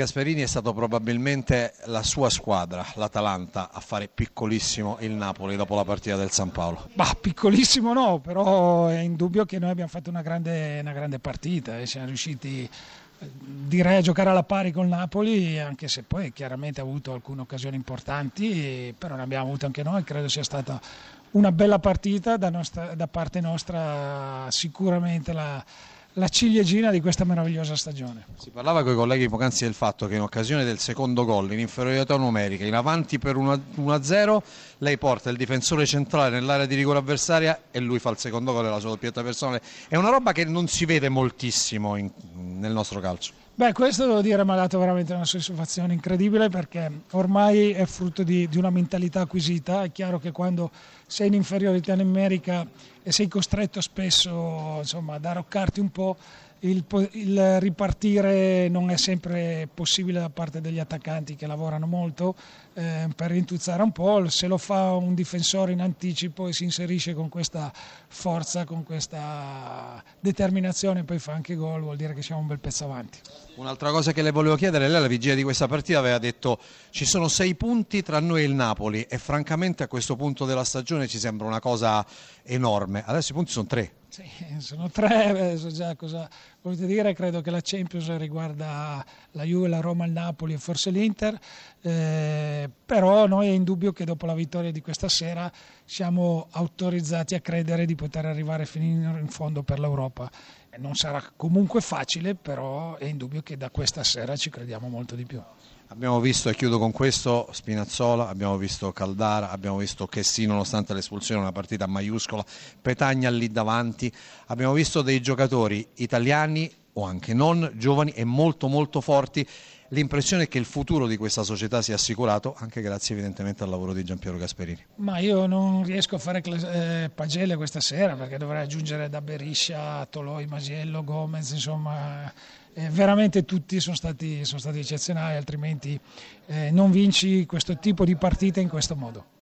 Gasperini è stato probabilmente la sua squadra, l'Atalanta, a fare piccolissimo il Napoli dopo la partita del San Paolo. Bah, piccolissimo no, però è indubbio che noi abbiamo fatto una grande, una grande partita e siamo riusciti direi a giocare alla pari con Napoli, anche se poi chiaramente ha avuto alcune occasioni importanti, però ne abbiamo avute anche noi, credo sia stata una bella partita da, nostra, da parte nostra, sicuramente la, la ciliegina di questa meravigliosa stagione. Si parlava con i colleghi poc'anzi del fatto che in occasione del secondo gol in inferiorità numerica, in avanti per 1-0, lei porta il difensore centrale nell'area di rigore avversaria e lui fa il secondo gol e la sua doppietta personale. È una roba che non si vede moltissimo in, nel nostro calcio. Beh, questo devo dire mi ha dato veramente una soddisfazione incredibile perché ormai è frutto di, di, una mentalità acquisita. È chiaro che quando sei in inferiorità numerica e sei costretto spesso insomma, ad arroccarti un po', il, il, ripartire non è sempre possibile da parte degli attaccanti che lavorano molto eh, per rintuzzare un po', se lo fa un difensore in anticipo e si inserisce con questa forza, con questa determinazione poi fa anche gol, vuol dire che siamo un bel pezzo avanti. Un'altra cosa che le volevo chiedere, lei alla vigilia di questa partita aveva detto ci sono sei punti tra noi e il Napoli e francamente a questo punto della stagione ci sembra una cosa enorme, adesso i punti sono tre. Sì, sono tre, so già cosa volete dire, credo che la Champions riguarda la Juve, la Roma, il Napoli e forse l'Inter, eh, però noi è indubbio che dopo la vittoria di questa sera siamo autorizzati a credere di poter arrivare fino in fondo per l'Europa. Non sarà comunque facile, però è indubbio che da questa sera ci crediamo molto di più. Abbiamo visto, e chiudo con questo, Spinazzola, abbiamo visto Caldara, abbiamo visto che sì, nonostante l'espulsione, una partita maiuscola, Petagna lì davanti, abbiamo visto dei giocatori italiani o anche non, giovani e molto molto forti. L'impressione è che il futuro di questa società sia assicurato anche grazie evidentemente al lavoro di Giampiero Gasperini. Ma io non riesco a fare eh, pagelle questa sera perché dovrei aggiungere da Beriscia, Toloi, Masiello, Gomez, insomma eh, veramente tutti sono stati, sono stati, eccezionali, altrimenti eh, non vinci questo tipo di partita in questo modo.